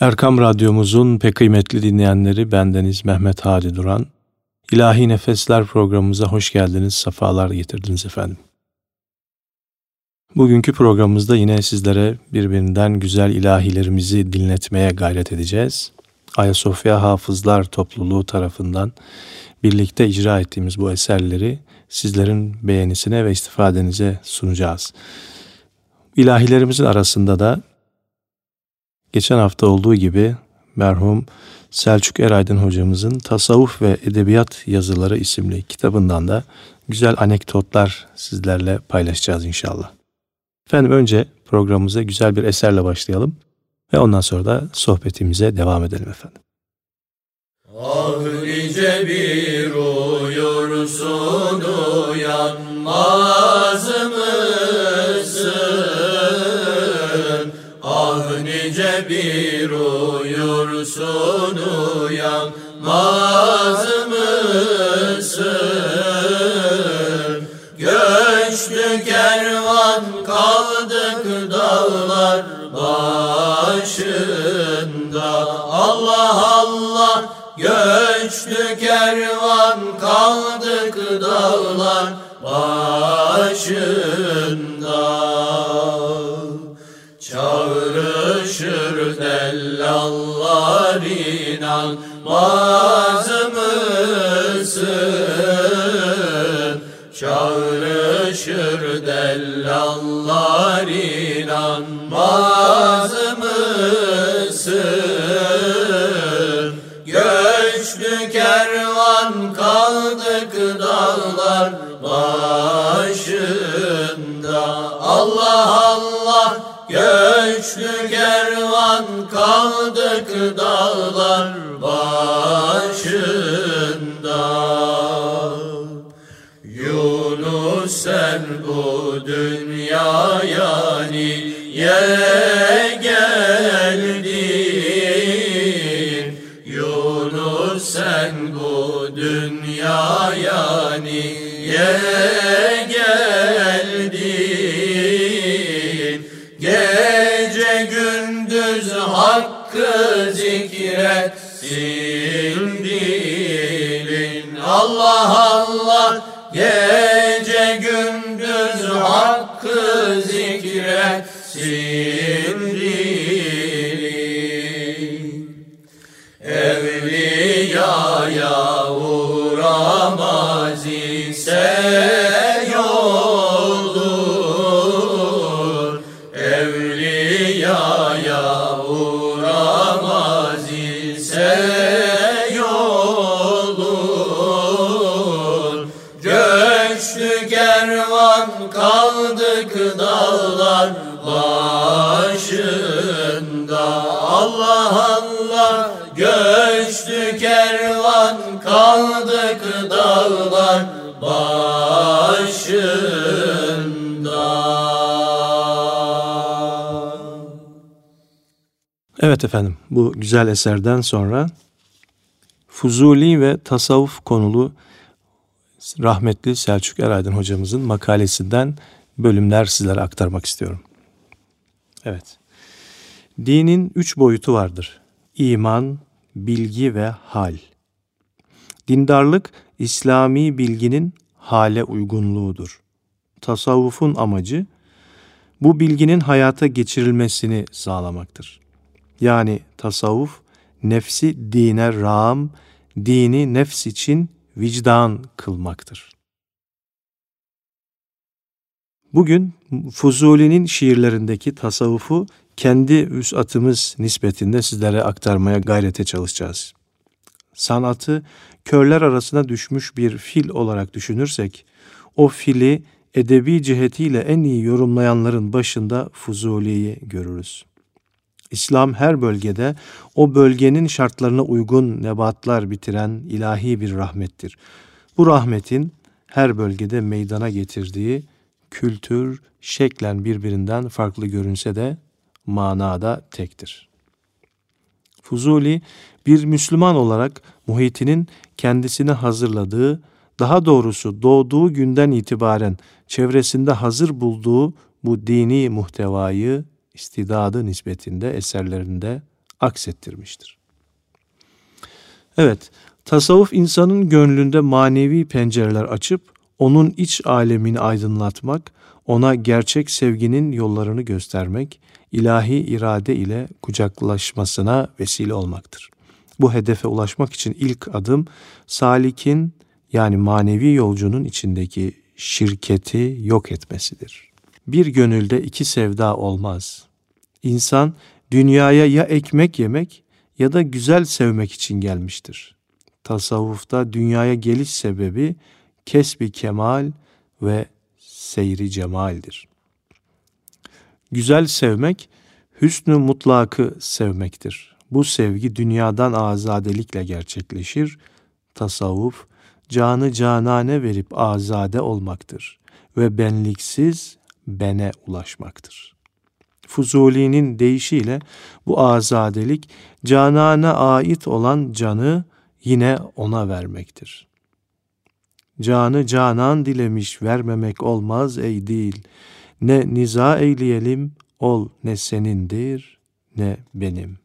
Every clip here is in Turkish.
Erkam Radyomuzun pek kıymetli dinleyenleri bendeniz Mehmet Hadi Duran. İlahi Nefesler programımıza hoş geldiniz, sefalar getirdiniz efendim. Bugünkü programımızda yine sizlere birbirinden güzel ilahilerimizi dinletmeye gayret edeceğiz. Ayasofya Hafızlar Topluluğu tarafından birlikte icra ettiğimiz bu eserleri sizlerin beğenisine ve istifadenize sunacağız. İlahilerimizin arasında da geçen hafta olduğu gibi merhum Selçuk Eraydın hocamızın Tasavvuf ve Edebiyat Yazıları isimli kitabından da güzel anekdotlar sizlerle paylaşacağız inşallah. Efendim önce programımıza güzel bir eserle başlayalım ve ondan sonra da sohbetimize devam edelim efendim. Ah nice bir uyursun uyanmaz bir uyursun uyanmaz mısın? Göçlü kervan kaldık dağlar başında Allah Allah Göçlü kervan kaldık dağlar başında Çağrışır dellallar inanmaz mısın? Çağrışır dellallar inanmaz mısın? Göçlü kervan kaldık dağlar başında Allah Allah kervan kaldık dağlar başında Yunus sen bu dünyaya niye geldin? Yunus sen bu dünyaya niye hakkı zikretsin dilin. Allah Allah Gece gündüz hakkı zikretsin Göçlü kervan kaldık dağlar başında Evet efendim bu güzel eserden sonra Fuzuli ve tasavvuf konulu rahmetli Selçuk Eraydın hocamızın makalesinden bölümler sizlere aktarmak istiyorum. Evet. Dinin üç boyutu vardır. İman, bilgi ve hal. Dindarlık, İslami bilginin hale uygunluğudur. Tasavvufun amacı, bu bilginin hayata geçirilmesini sağlamaktır. Yani tasavvuf, nefsi dine rağm, dini nefs için vicdan kılmaktır. Bugün Fuzuli'nin şiirlerindeki tasavvufu kendi vüsatımız nispetinde sizlere aktarmaya gayrete çalışacağız. Sanatı körler arasına düşmüş bir fil olarak düşünürsek, o fili edebi cihetiyle en iyi yorumlayanların başında Fuzuli'yi görürüz. İslam her bölgede o bölgenin şartlarına uygun nebatlar bitiren ilahi bir rahmettir. Bu rahmetin her bölgede meydana getirdiği kültür şeklen birbirinden farklı görünse de manada tektir. Fuzuli bir Müslüman olarak muhitinin kendisine hazırladığı, daha doğrusu doğduğu günden itibaren çevresinde hazır bulduğu bu dini muhtevayı istidadı nispetinde eserlerinde aksettirmiştir. Evet, tasavvuf insanın gönlünde manevi pencereler açıp onun iç alemini aydınlatmak, ona gerçek sevginin yollarını göstermek, ilahi irade ile kucaklaşmasına vesile olmaktır. Bu hedefe ulaşmak için ilk adım salikin yani manevi yolcunun içindeki şirketi yok etmesidir. Bir gönülde iki sevda olmaz. İnsan dünyaya ya ekmek yemek ya da güzel sevmek için gelmiştir. Tasavvufta dünyaya geliş sebebi kesbi kemal ve seyri cemaldir. Güzel sevmek, hüsnü mutlakı sevmektir. Bu sevgi dünyadan azadelikle gerçekleşir. Tasavvuf, canı canane verip azade olmaktır ve benliksiz bene ulaşmaktır. Fuzuli'nin deyişiyle bu azadelik canana ait olan canı yine ona vermektir. Canı canan dilemiş vermemek olmaz ey değil. Ne niza eyleyelim ol ne senindir ne benim.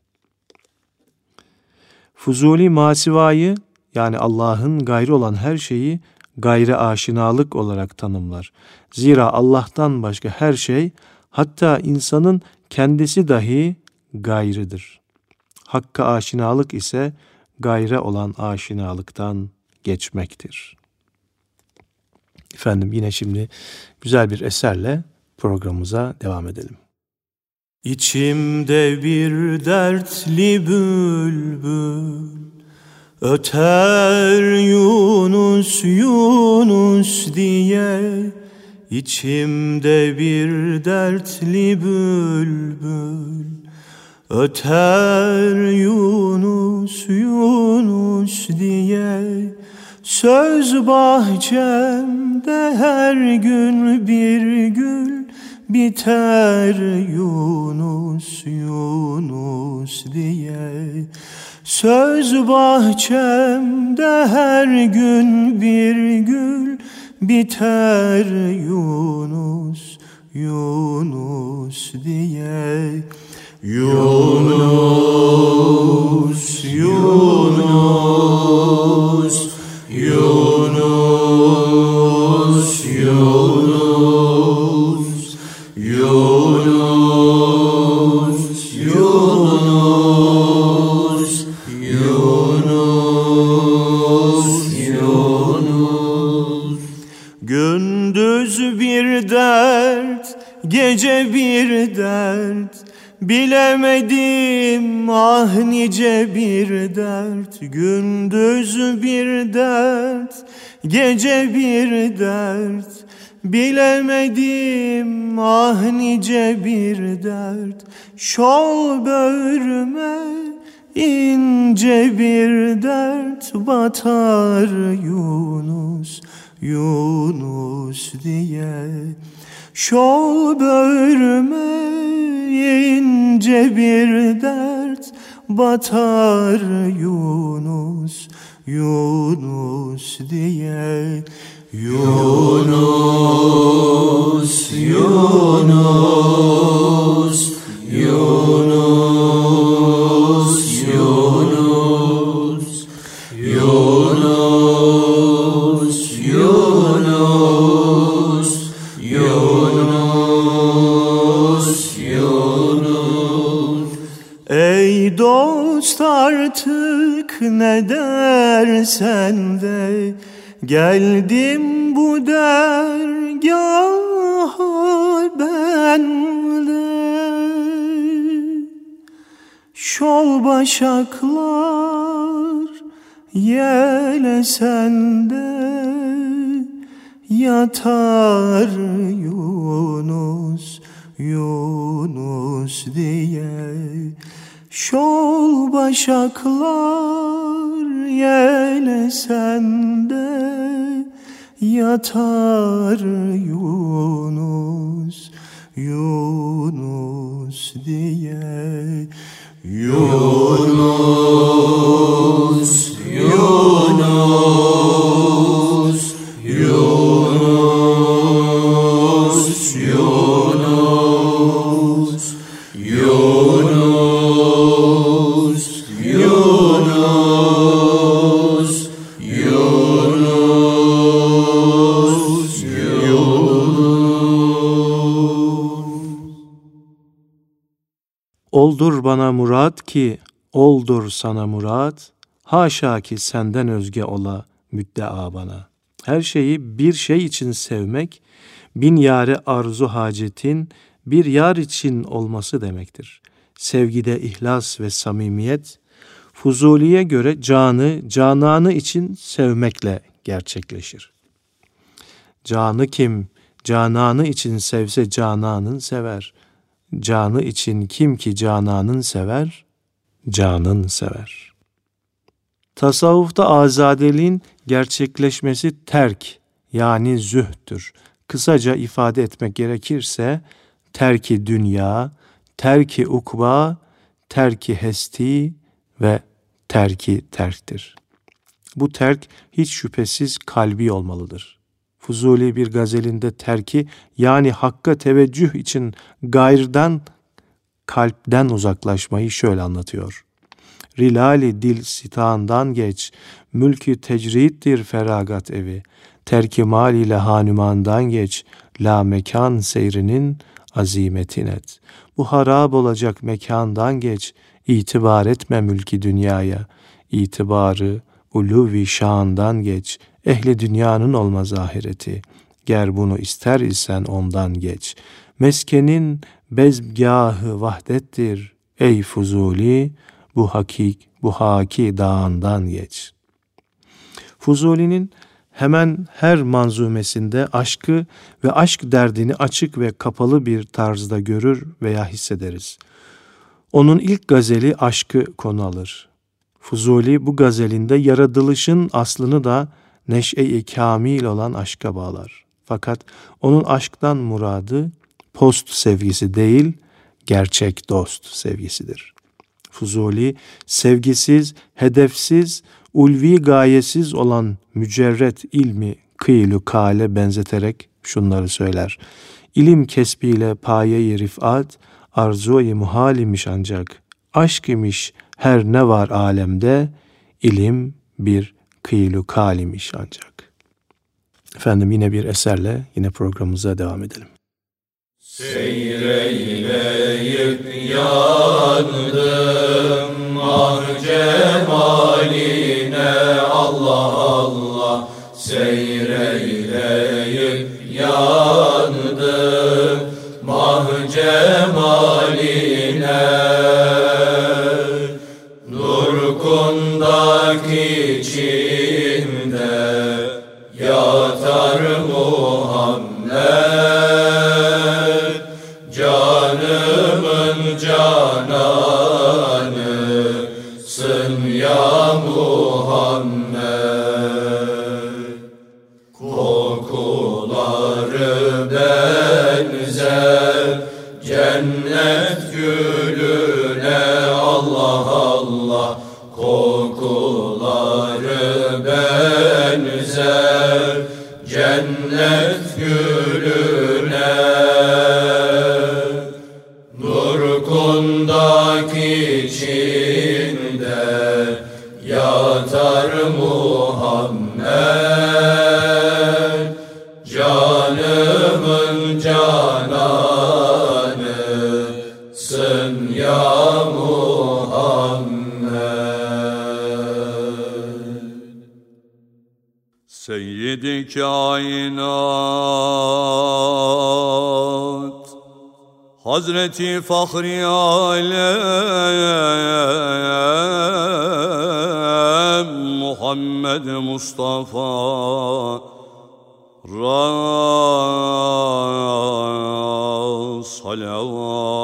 Fuzuli masivayı yani Allah'ın gayrı olan her şeyi gayri aşinalık olarak tanımlar. Zira Allah'tan başka her şey hatta insanın kendisi dahi gayrıdır. Hakka aşinalık ise gayre olan aşinalıktan geçmektir. Efendim yine şimdi güzel bir eserle programımıza devam edelim. İçimde bir dertli bülbül Öter Yunus Yunus diye İçimde bir dertli bülbül Öter Yunus Yunus diye Söz bahçemde her gün bir gül Biter Yunus Yunus diye. Söz bahçemde her gün bir gül. Biter Yunus Yunus diye. Yunus Yunus Yunus Yunus Gece bir dert Bilemedim ah nice bir dert. Gündüz bir dert Gece bir dert. Bilemedim ah nice bir dert. Şol böğrüme ince bir dert. Batar Yunus Yunus diye Şol böğrüme ince bir dert. Batar Yunus Yunus diye. Yunus Yunus Yunus Yunus Yunus Yunus ne dersen de Geldim bu dergaha ben de. Şol başaklar yele sende Yatar Yunus Yunus diye Şol başaklar yele sende Yatar Yunus Yunus diye. Yunus Yunus bana murat ki, oldur sana murat, haşa ki senden özge ola müddea bana. Her şeyi bir şey için sevmek, bin yare arzu hacetin bir yar için olması demektir. Sevgide ihlas ve samimiyet, Fuzuli'ye göre canı, cananı için sevmekle gerçekleşir. Canı kim, cananı için sevse cananın sever. Canı için kim ki cananın sever, canın sever. Tasavvufta azadeliğin gerçekleşmesi terk yani zühdür. Kısaca ifade etmek gerekirse terki dünya, terki ukba, terki hesti ve terki terktir. Bu terk hiç şüphesiz kalbi olmalıdır. Fuzuli bir gazelinde terki yani hakka teveccüh için gayrdan kalpten uzaklaşmayı şöyle anlatıyor. Rilali dil sitağından geç, mülkü tecriddir feragat evi. Terki mal ile hanumandan geç, la mekan seyrinin azimetin et. Bu harab olacak mekandan geç, itibar etme mülki dünyaya. İtibarı, uluvi şandan geç, ehli dünyanın olmaz ahireti. Ger bunu ister isen ondan geç. Meskenin bezgahı vahdettir. Ey Fuzuli, bu hakik, bu haki dağından geç. Fuzuli'nin hemen her manzumesinde aşkı ve aşk derdini açık ve kapalı bir tarzda görür veya hissederiz. Onun ilk gazeli aşkı konu alır. Fuzuli bu gazelinde yaratılışın aslını da neşe-i kamil olan aşka bağlar. Fakat onun aşktan muradı post sevgisi değil, gerçek dost sevgisidir. Fuzuli sevgisiz, hedefsiz, ulvi gayesiz olan mücerret ilmi kıylu kale benzeterek şunları söyler. İlim kesbiyle paye-i rifat, arzu-i muhal imiş ancak. Aşk imiş her ne var alemde, ilim bir kıylu kal imiş ancak. Efendim yine bir eserle yine programımıza devam edelim. Seyreyleyip yandım ah cemaline Allah Allah Seyreyleyip yandım mah cemaline Canımın cananısın ya Muhammed Hazreti Fahri Alem Muhammed Mustafa Ra salavat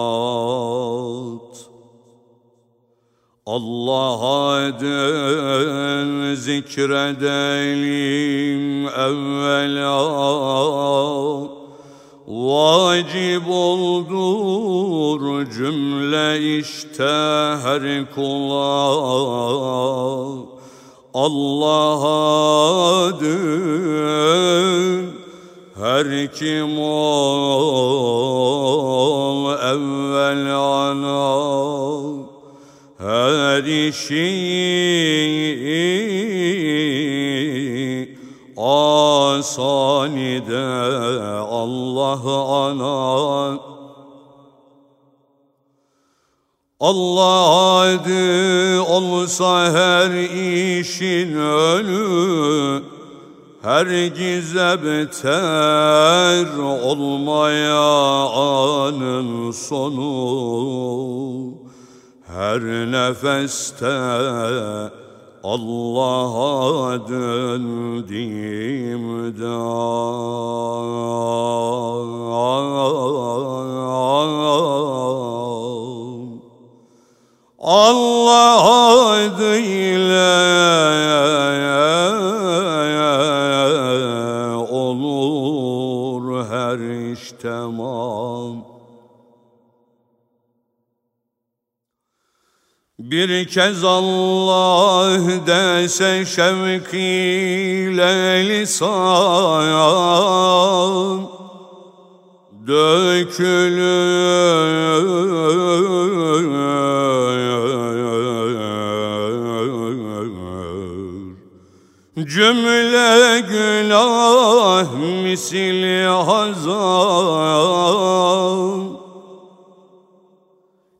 Allah'a eden zikredelim evvela. Vacip oldur cümle işte her kula Allah'a dön her kim ol evvel ana her işi asanide Allah ana Allah adı olsa her işin önü Hergize beter olmaya anın sonu. Her nefeste Allah'a döndüğümde Allah adıyla olur her iş tamam. Bir kez Allah dese şevk ile lisan dökülür Cümle günah misli hazan.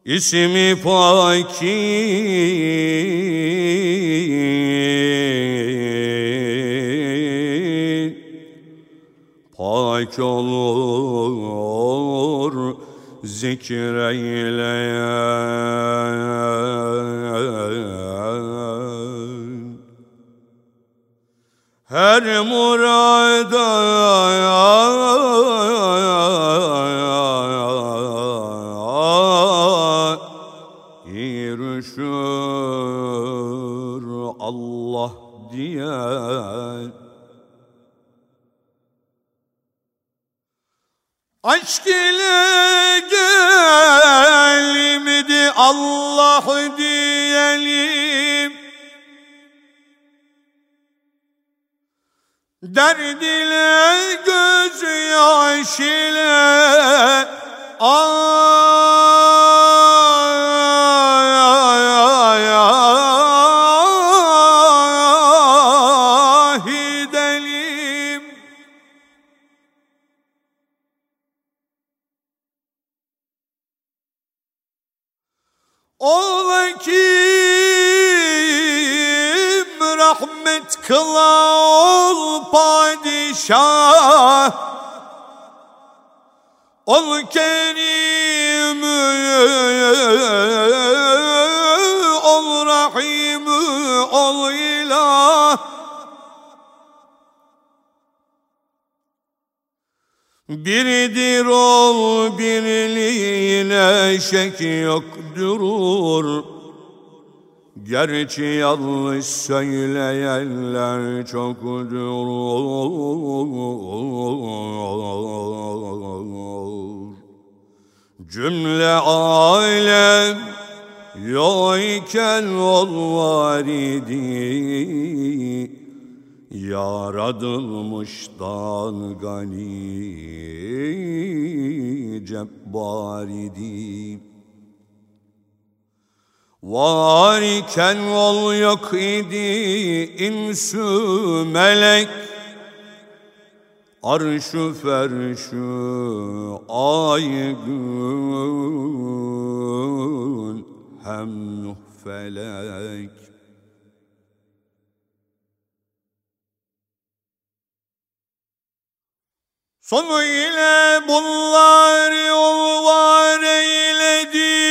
İsmi paki. Pak olur zikreyleyen Her murada erişir Allah diyen Aşk ile gelimdi Allah diyelim Derd ile göz yaş ile ah edelim Ola kim rahmet kıla ol padişah. Ol kerim ol rahim ol ilah. Biridir ol birliğine şek yok durur Gerçi yanlış söyleyenler çokdur Cümle alem yokken ol varidi Yaradılmıştan gani cebbar idi Var iken ol yok idi insü melek. Arşu ferşu ay gün hem felek. Sonu ile bunlar yol var eyledi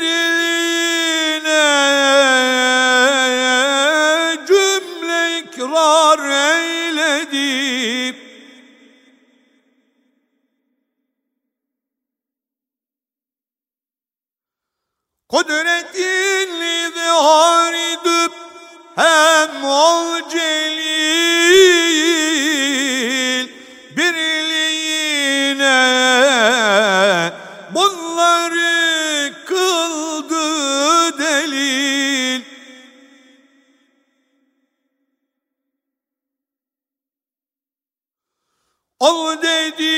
birine cümle ikrar eyledi. Kudretin izhar edip hem ol celil birliğine Al dedi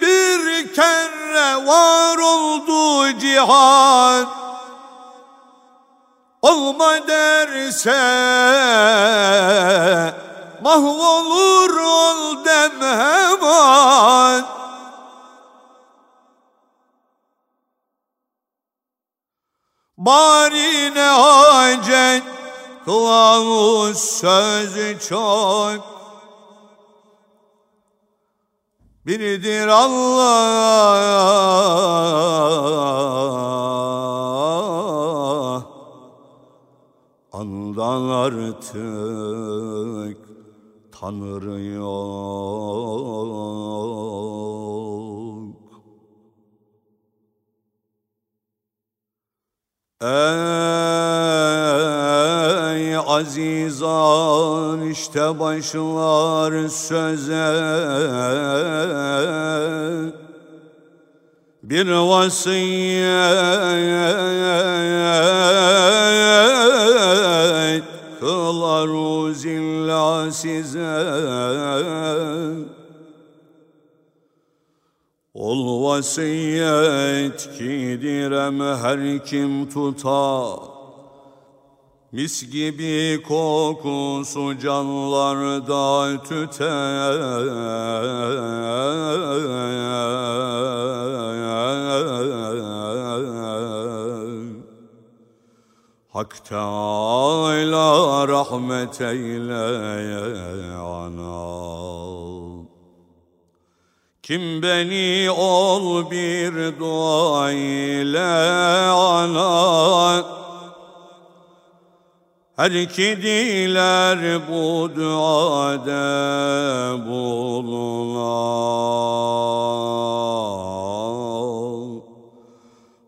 bir kere var oldu cihan. Alma derse mahvolur ol dem hemen. Bari ne hacet kılavuz sözü çok. Biridir Allah. Andan artık Tanrı yok. Ey azizan işte başlar söze. Bir vasiyet kılar uzilla size. Ol vasiyet ki direm her kim tutar Mis gibi kokusu canlarda tüter. Hak Teala rahmet eyle ana kim beni ol bir dua ile ana Her iki diler bu duada bulunan.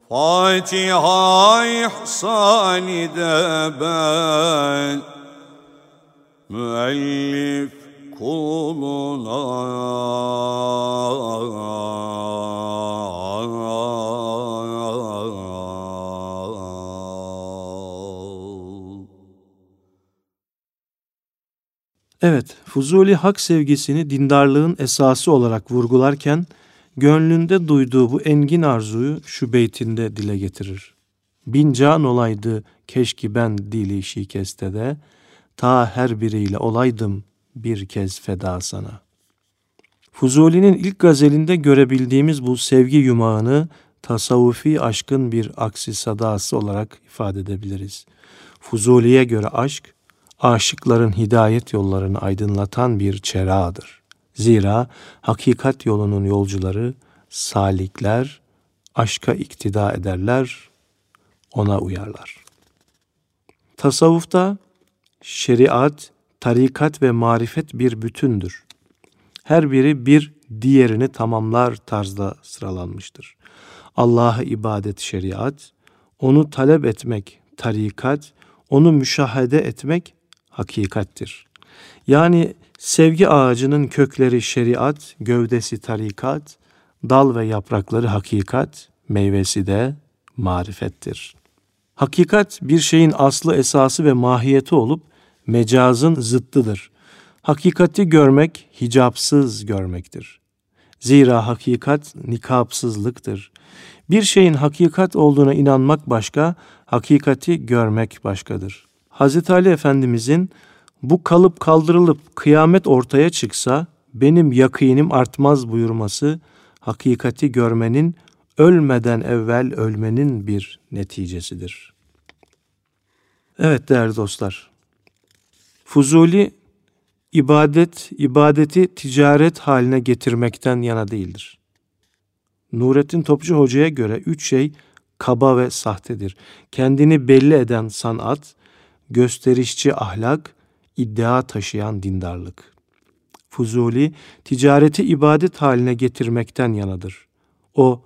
Fatiha ihsani de ben Müellif kuluna Evet, Fuzuli hak sevgisini dindarlığın esası olarak vurgularken gönlünde duyduğu bu engin arzuyu şu beytinde dile getirir. Bin can olaydı keşki ben dili şikeste de, ta her biriyle olaydım bir kez feda sana. Fuzuli'nin ilk gazelinde görebildiğimiz bu sevgi yumağını tasavvufi aşkın bir aksi sadası olarak ifade edebiliriz. Fuzuli'ye göre aşk, aşıkların hidayet yollarını aydınlatan bir çerağıdır. Zira hakikat yolunun yolcuları, salikler, aşka iktida ederler, ona uyarlar. Tasavvufta şeriat, tarikat ve marifet bir bütündür. Her biri bir diğerini tamamlar tarzda sıralanmıştır. Allah'a ibadet şeriat, onu talep etmek tarikat, onu müşahede etmek hakikattir. Yani sevgi ağacının kökleri şeriat, gövdesi tarikat, dal ve yaprakları hakikat, meyvesi de marifettir. Hakikat bir şeyin aslı esası ve mahiyeti olup mecazın zıttıdır. Hakikati görmek hicapsız görmektir. Zira hakikat nikapsızlıktır. Bir şeyin hakikat olduğuna inanmak başka, hakikati görmek başkadır. Hz. Ali Efendimizin bu kalıp kaldırılıp kıyamet ortaya çıksa benim yakinim artmaz buyurması hakikati görmenin ölmeden evvel ölmenin bir neticesidir. Evet değerli dostlar. Fuzuli ibadet, ibadeti ticaret haline getirmekten yana değildir. Nurettin Topçu Hoca'ya göre üç şey kaba ve sahtedir. Kendini belli eden sanat, gösterişçi ahlak, iddia taşıyan dindarlık. Fuzuli, ticareti ibadet haline getirmekten yanadır. O,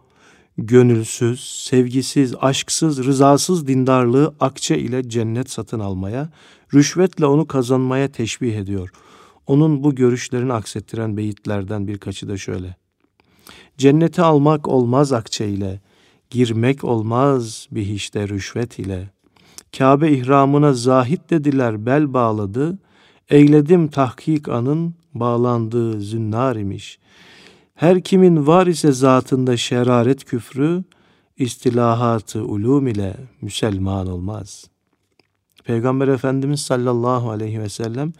gönülsüz, sevgisiz, aşksız, rızasız dindarlığı akçe ile cennet satın almaya, rüşvetle onu kazanmaya teşbih ediyor. Onun bu görüşlerini aksettiren beyitlerden birkaçı da şöyle. Cenneti almak olmaz akçe ile, girmek olmaz bihişte rüşvet ile. Kabe ihramına zahit dediler bel bağladı, eyledim tahkik anın bağlandığı zünnar imiş. Her kimin var ise zatında şeraret küfrü, istilahatı ulum ile Müselman olmaz. Peygamber Efendimiz sallallahu aleyhi ve sellem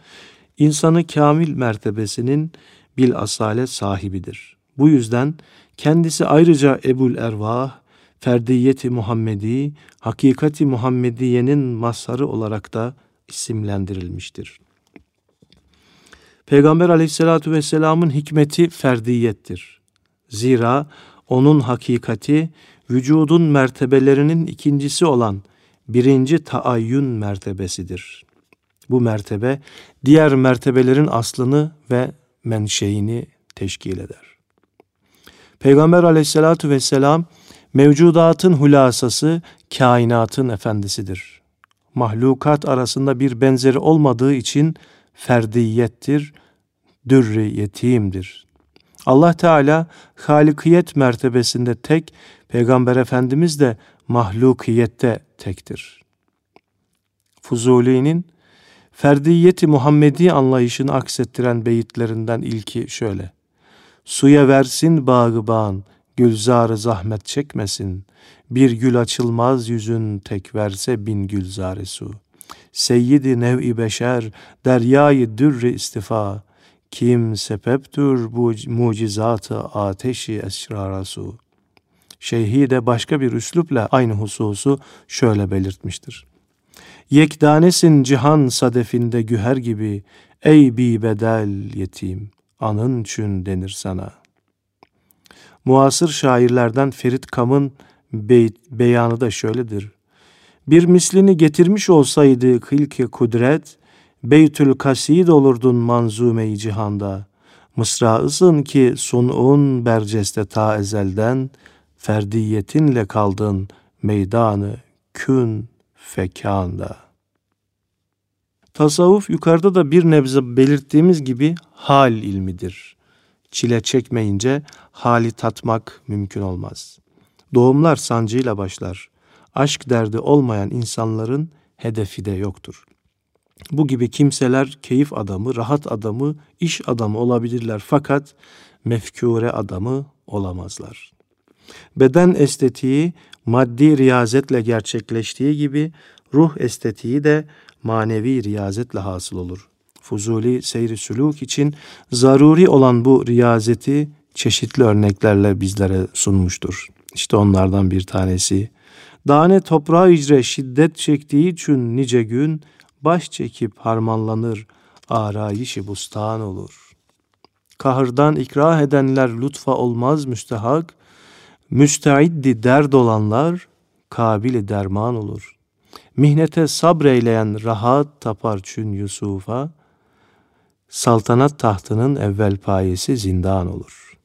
insanı kamil mertebesinin bil asalet sahibidir. Bu yüzden kendisi ayrıca Ebul Ervah, ferdiyeti Muhammedi, hakikati Muhammediye'nin mazharı olarak da isimlendirilmiştir. Peygamber aleyhissalatu vesselamın hikmeti ferdiyettir. Zira onun hakikati vücudun mertebelerinin ikincisi olan birinci taayyün mertebesidir. Bu mertebe diğer mertebelerin aslını ve menşeini teşkil eder. Peygamber aleyhissalatu vesselam mevcudatın hulasası, kainatın efendisidir. Mahlukat arasında bir benzeri olmadığı için ferdiyettir, dürri yetimdir. Allah Teala halikiyet mertebesinde tek, Peygamber Efendimiz de mahlukiyette tektir. Fuzuli'nin ferdiyeti Muhammedi anlayışını aksettiren beyitlerinden ilki şöyle. Suya versin bağı bağın, gülzarı zahmet çekmesin. Bir gül açılmaz yüzün tek verse bin gülzare su. Seyyidi nev'i beşer, deryayı dürri istifa. Kim sebeptür bu mucizatı ateşi esrara su. Şeyhi de başka bir üslupla aynı hususu şöyle belirtmiştir. Yekdanesin cihan sadefinde güher gibi, ey bi bedel yetim, anın çün denir sana. Muasır şairlerden Ferit Kam'ın bey, beyanı da şöyledir. Bir mislini getirmiş olsaydı kılke kudret, Beytül Kasid olurdun manzume-i cihanda. Mısra'ısın ki sun'un berceste ta ezelden, ferdiyetinle kaldın meydanı kün fekanda. Tasavvuf yukarıda da bir nebze belirttiğimiz gibi hal ilmidir. Çile çekmeyince hali tatmak mümkün olmaz. Doğumlar sancıyla başlar. Aşk derdi olmayan insanların hedefi de yoktur. Bu gibi kimseler keyif adamı, rahat adamı, iş adamı olabilirler fakat mefkure adamı olamazlar. Beden estetiği maddi riyazetle gerçekleştiği gibi ruh estetiği de manevi riyazetle hasıl olur. Fuzuli seyri süluk için zaruri olan bu riyazeti çeşitli örneklerle bizlere sunmuştur. İşte onlardan bir tanesi. Dane toprağı icre şiddet çektiği için nice gün baş çekip harmanlanır, arayişi bustan olur. Kahırdan ikrah edenler lütfa olmaz müstehak, müsteiddi derd olanlar kabili derman olur. Mihnete sabreyleyen rahat tapar çün Yusuf'a, saltanat tahtının evvel payesi zindan olur.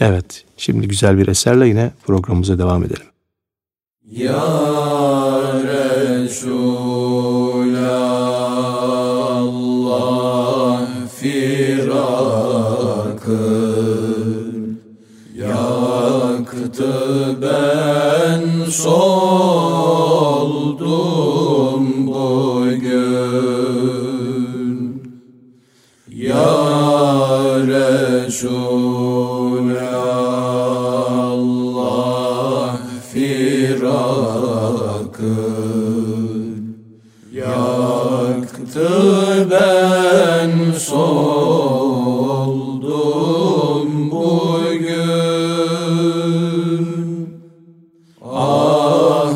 Evet, şimdi güzel bir eserle yine programımıza devam edelim. Ya Resulallah firakın yaktı ben soldum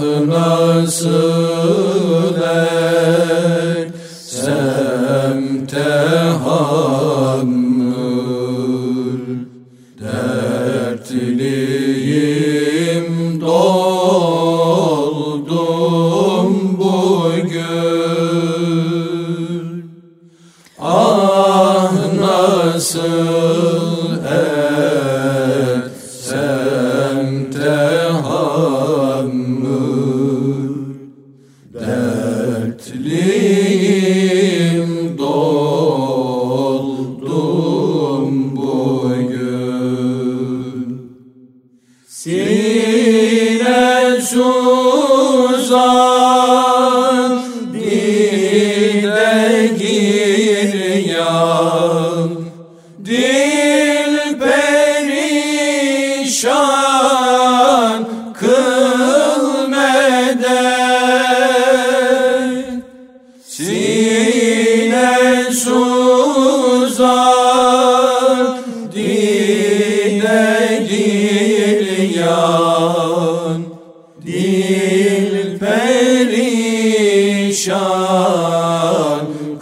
Ah nasıl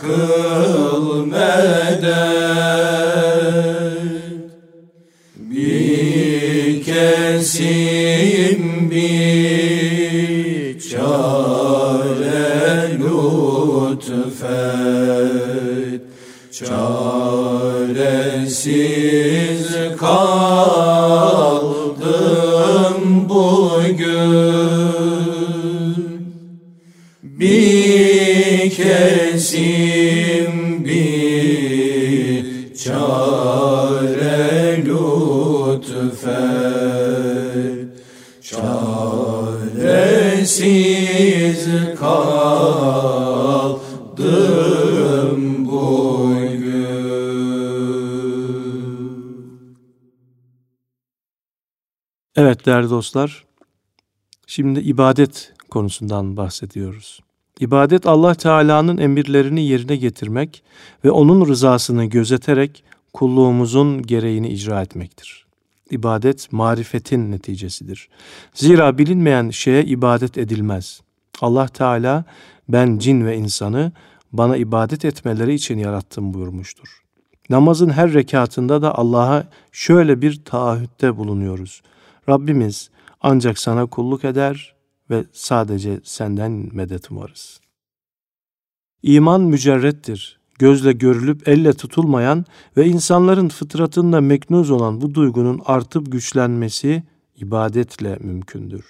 歌。Değerli dostlar, şimdi ibadet konusundan bahsediyoruz. İbadet Allah Teala'nın emirlerini yerine getirmek ve onun rızasını gözeterek kulluğumuzun gereğini icra etmektir. İbadet marifetin neticesidir. Zira bilinmeyen şeye ibadet edilmez. Allah Teala ben cin ve insanı bana ibadet etmeleri için yarattım buyurmuştur. Namazın her rekatında da Allah'a şöyle bir taahhütte bulunuyoruz. Rabbimiz ancak sana kulluk eder ve sadece senden medet umarız. İman mücerrettir. Gözle görülüp elle tutulmayan ve insanların fıtratında meknuz olan bu duygunun artıp güçlenmesi ibadetle mümkündür.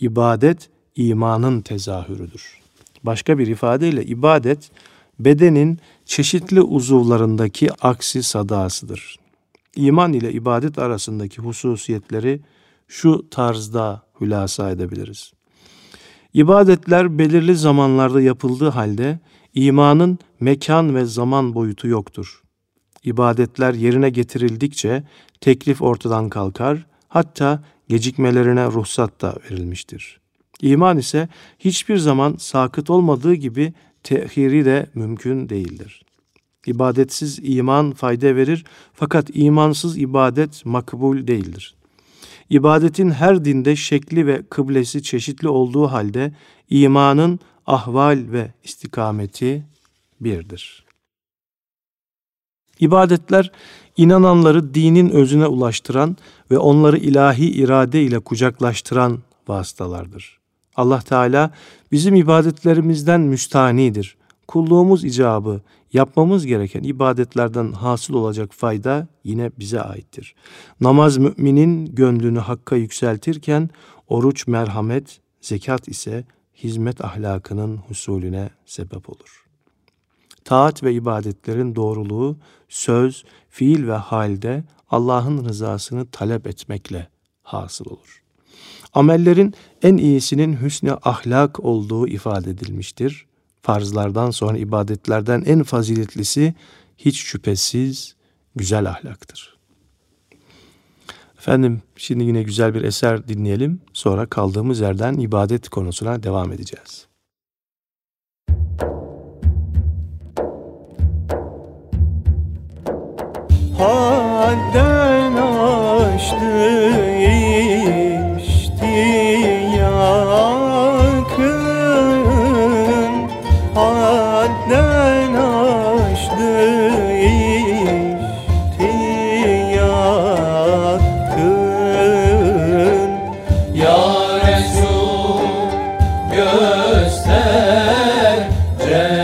İbadet imanın tezahürüdür. Başka bir ifadeyle ibadet bedenin çeşitli uzuvlarındaki aksi sadasıdır. İman ile ibadet arasındaki hususiyetleri şu tarzda hülasa edebiliriz. İbadetler belirli zamanlarda yapıldığı halde imanın mekan ve zaman boyutu yoktur. İbadetler yerine getirildikçe teklif ortadan kalkar, hatta gecikmelerine ruhsat da verilmiştir. İman ise hiçbir zaman sakıt olmadığı gibi tehiri de mümkün değildir. İbadetsiz iman fayda verir fakat imansız ibadet makbul değildir. İbadetin her dinde şekli ve kıblesi çeşitli olduğu halde imanın ahval ve istikameti birdir. İbadetler inananları dinin özüne ulaştıran ve onları ilahi irade ile kucaklaştıran vasıtalardır. Allah Teala bizim ibadetlerimizden müstanidir. Kulluğumuz icabı, yapmamız gereken ibadetlerden hasıl olacak fayda yine bize aittir. Namaz müminin gönlünü hakka yükseltirken oruç merhamet, zekat ise hizmet ahlakının husulüne sebep olur. Taat ve ibadetlerin doğruluğu söz, fiil ve halde Allah'ın rızasını talep etmekle hasıl olur. Amellerin en iyisinin hüsnü ahlak olduğu ifade edilmiştir. Farzlardan sonra ibadetlerden en faziletlisi hiç şüphesiz güzel ahlaktır. Efendim şimdi yine güzel bir eser dinleyelim. Sonra kaldığımız yerden ibadet konusuna devam edeceğiz. Hadden aştı göster. Cennet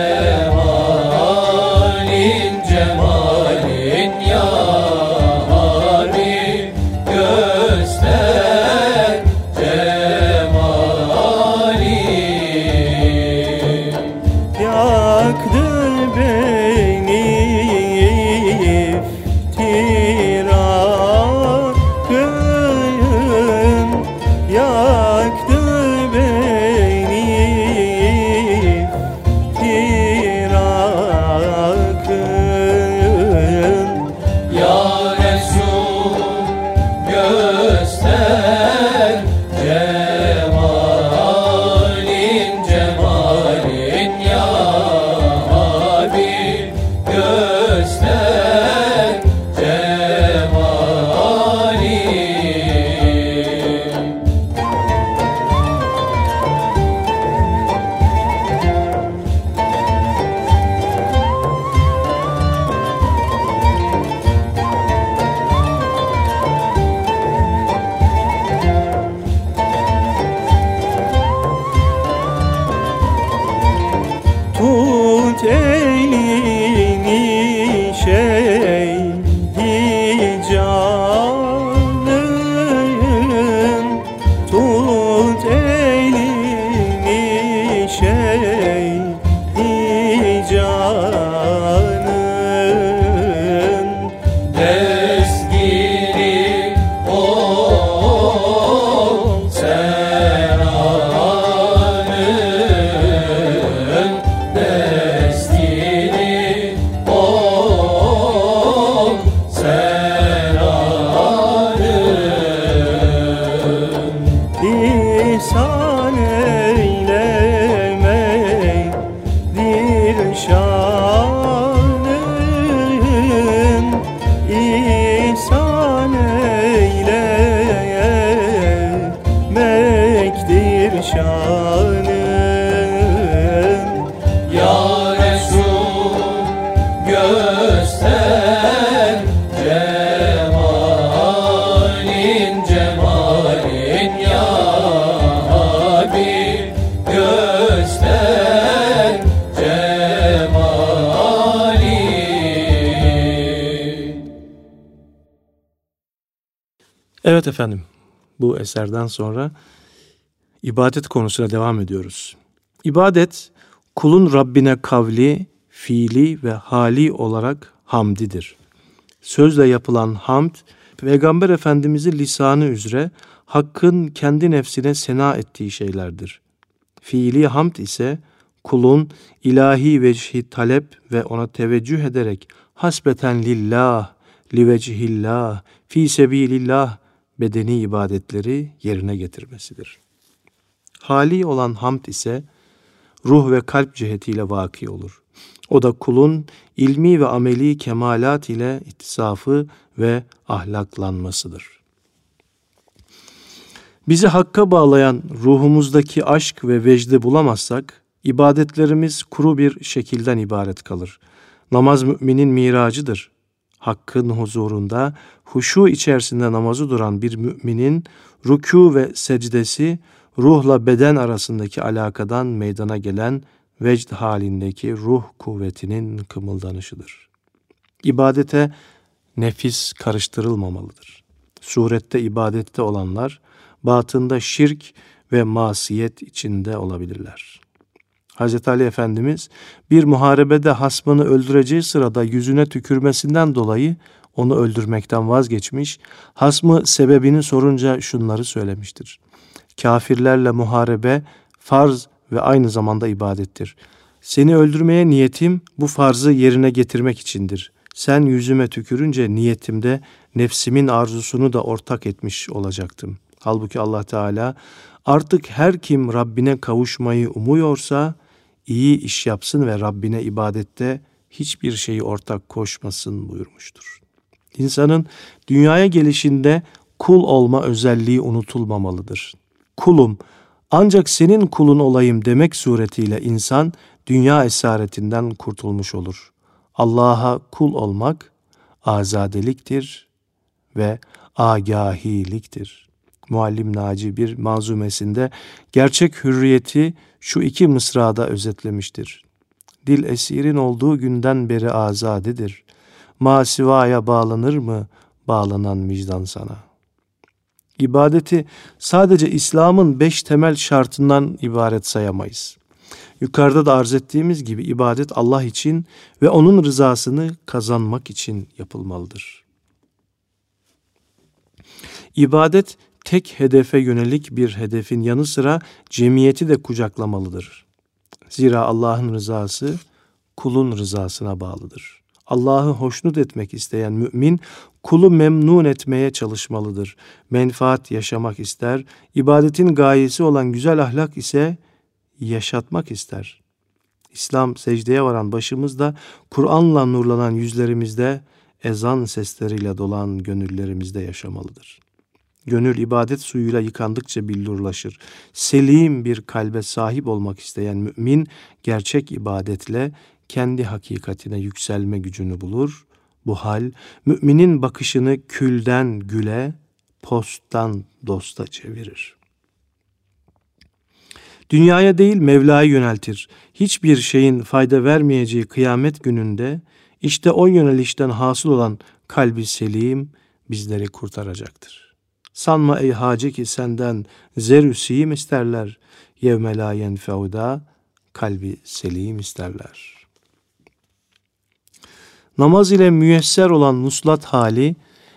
Evet efendim, bu eserden sonra ibadet konusuna devam ediyoruz. İbadet, kulun Rabbine kavli, fiili ve hali olarak hamdidir. Sözle yapılan hamd, Peygamber Efendimizin lisanı üzere Hakk'ın kendi nefsine sena ettiği şeylerdir. Fiili hamd ise kulun ilahi vecihi talep ve ona teveccüh ederek hasbeten lillah, livecihillah, fi sebilillah bedeni ibadetleri yerine getirmesidir. Hali olan hamd ise ruh ve kalp cihetiyle vaki olur. O da kulun ilmi ve ameli kemalat ile ittisafı ve ahlaklanmasıdır. Bizi hakka bağlayan ruhumuzdaki aşk ve vecdi bulamazsak, ibadetlerimiz kuru bir şekilden ibaret kalır. Namaz müminin miracıdır. Hakkın huzurunda huşu içerisinde namazı duran bir müminin rükû ve secdesi ruhla beden arasındaki alakadan meydana gelen vecd halindeki ruh kuvvetinin kımıldanışıdır. İbadete nefis karıştırılmamalıdır. Surette ibadette olanlar batında şirk ve masiyet içinde olabilirler. Hz. Ali Efendimiz bir muharebede hasmını öldüreceği sırada yüzüne tükürmesinden dolayı onu öldürmekten vazgeçmiş, hasmı sebebini sorunca şunları söylemiştir. Kafirlerle muharebe farz ve aynı zamanda ibadettir. Seni öldürmeye niyetim bu farzı yerine getirmek içindir. Sen yüzüme tükürünce niyetimde nefsimin arzusunu da ortak etmiş olacaktım. Halbuki Allah Teala artık her kim Rabbine kavuşmayı umuyorsa iyi iş yapsın ve Rabbine ibadette hiçbir şeyi ortak koşmasın buyurmuştur. İnsanın dünyaya gelişinde kul olma özelliği unutulmamalıdır. Kulum ancak senin kulun olayım demek suretiyle insan dünya esaretinden kurtulmuş olur. Allah'a kul olmak azadeliktir ve agahiliktir. Muallim Naci bir manzumesinde gerçek hürriyeti şu iki mısrada özetlemiştir. Dil esirin olduğu günden beri azadedir. Masivaya bağlanır mı bağlanan vicdan sana? İbadeti sadece İslam'ın beş temel şartından ibaret sayamayız. Yukarıda da arz ettiğimiz gibi ibadet Allah için ve onun rızasını kazanmak için yapılmalıdır. İbadet tek hedefe yönelik bir hedefin yanı sıra cemiyeti de kucaklamalıdır. Zira Allah'ın rızası kulun rızasına bağlıdır. Allah'ı hoşnut etmek isteyen mümin kulu memnun etmeye çalışmalıdır. Menfaat yaşamak ister, ibadetin gayesi olan güzel ahlak ise yaşatmak ister. İslam secdeye varan başımızda, Kur'an'la nurlanan yüzlerimizde, ezan sesleriyle dolan gönüllerimizde yaşamalıdır. Gönül ibadet suyuyla yıkandıkça billurlaşır. Selim bir kalbe sahip olmak isteyen mümin gerçek ibadetle kendi hakikatine yükselme gücünü bulur. Bu hal müminin bakışını külden güle, posttan dosta çevirir. Dünyaya değil Mevla'ya yöneltir. Hiçbir şeyin fayda vermeyeceği kıyamet gününde işte o yönelişten hasıl olan kalbi selim bizleri kurtaracaktır. Sanma ey hacı ki senden zerüsiyim isterler. Yevme la yenfeuda kalbi selim isterler. Namaz ile müyesser olan muslat hali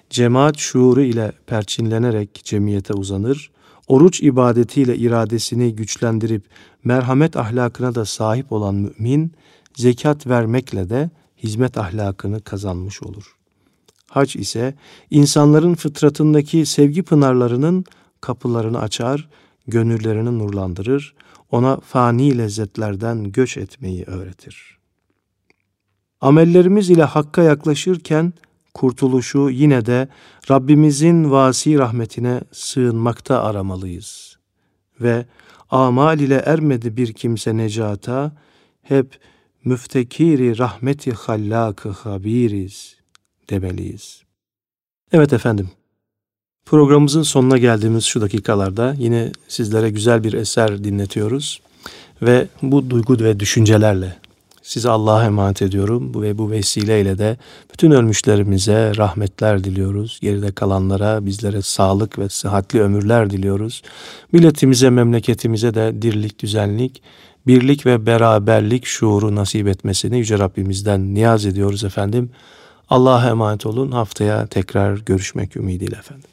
cemaat şuuru ile perçinlenerek cemiyete uzanır. Oruç ibadetiyle iradesini güçlendirip merhamet ahlakına da sahip olan mümin zekat vermekle de hizmet ahlakını kazanmış olur. Hac ise insanların fıtratındaki sevgi pınarlarının kapılarını açar, gönüllerini nurlandırır, ona fani lezzetlerden göç etmeyi öğretir. Amellerimiz ile Hakk'a yaklaşırken kurtuluşu yine de Rabbimizin vasi rahmetine sığınmakta aramalıyız. Ve amal ile ermedi bir kimse necata, hep müftekiri rahmeti hallakı habiriz demeliyiz. Evet efendim, programımızın sonuna geldiğimiz şu dakikalarda yine sizlere güzel bir eser dinletiyoruz ve bu duygu ve düşüncelerle Sizi Allah'a emanet ediyorum ve bu vesileyle de bütün ölmüşlerimize rahmetler diliyoruz. Geride kalanlara bizlere sağlık ve sıhhatli ömürler diliyoruz. Milletimize, memleketimize de dirlik, düzenlik, birlik ve beraberlik şuuru nasip etmesini Yüce Rabbimizden niyaz ediyoruz efendim. Allah'a emanet olun. Haftaya tekrar görüşmek ümidiyle efendim.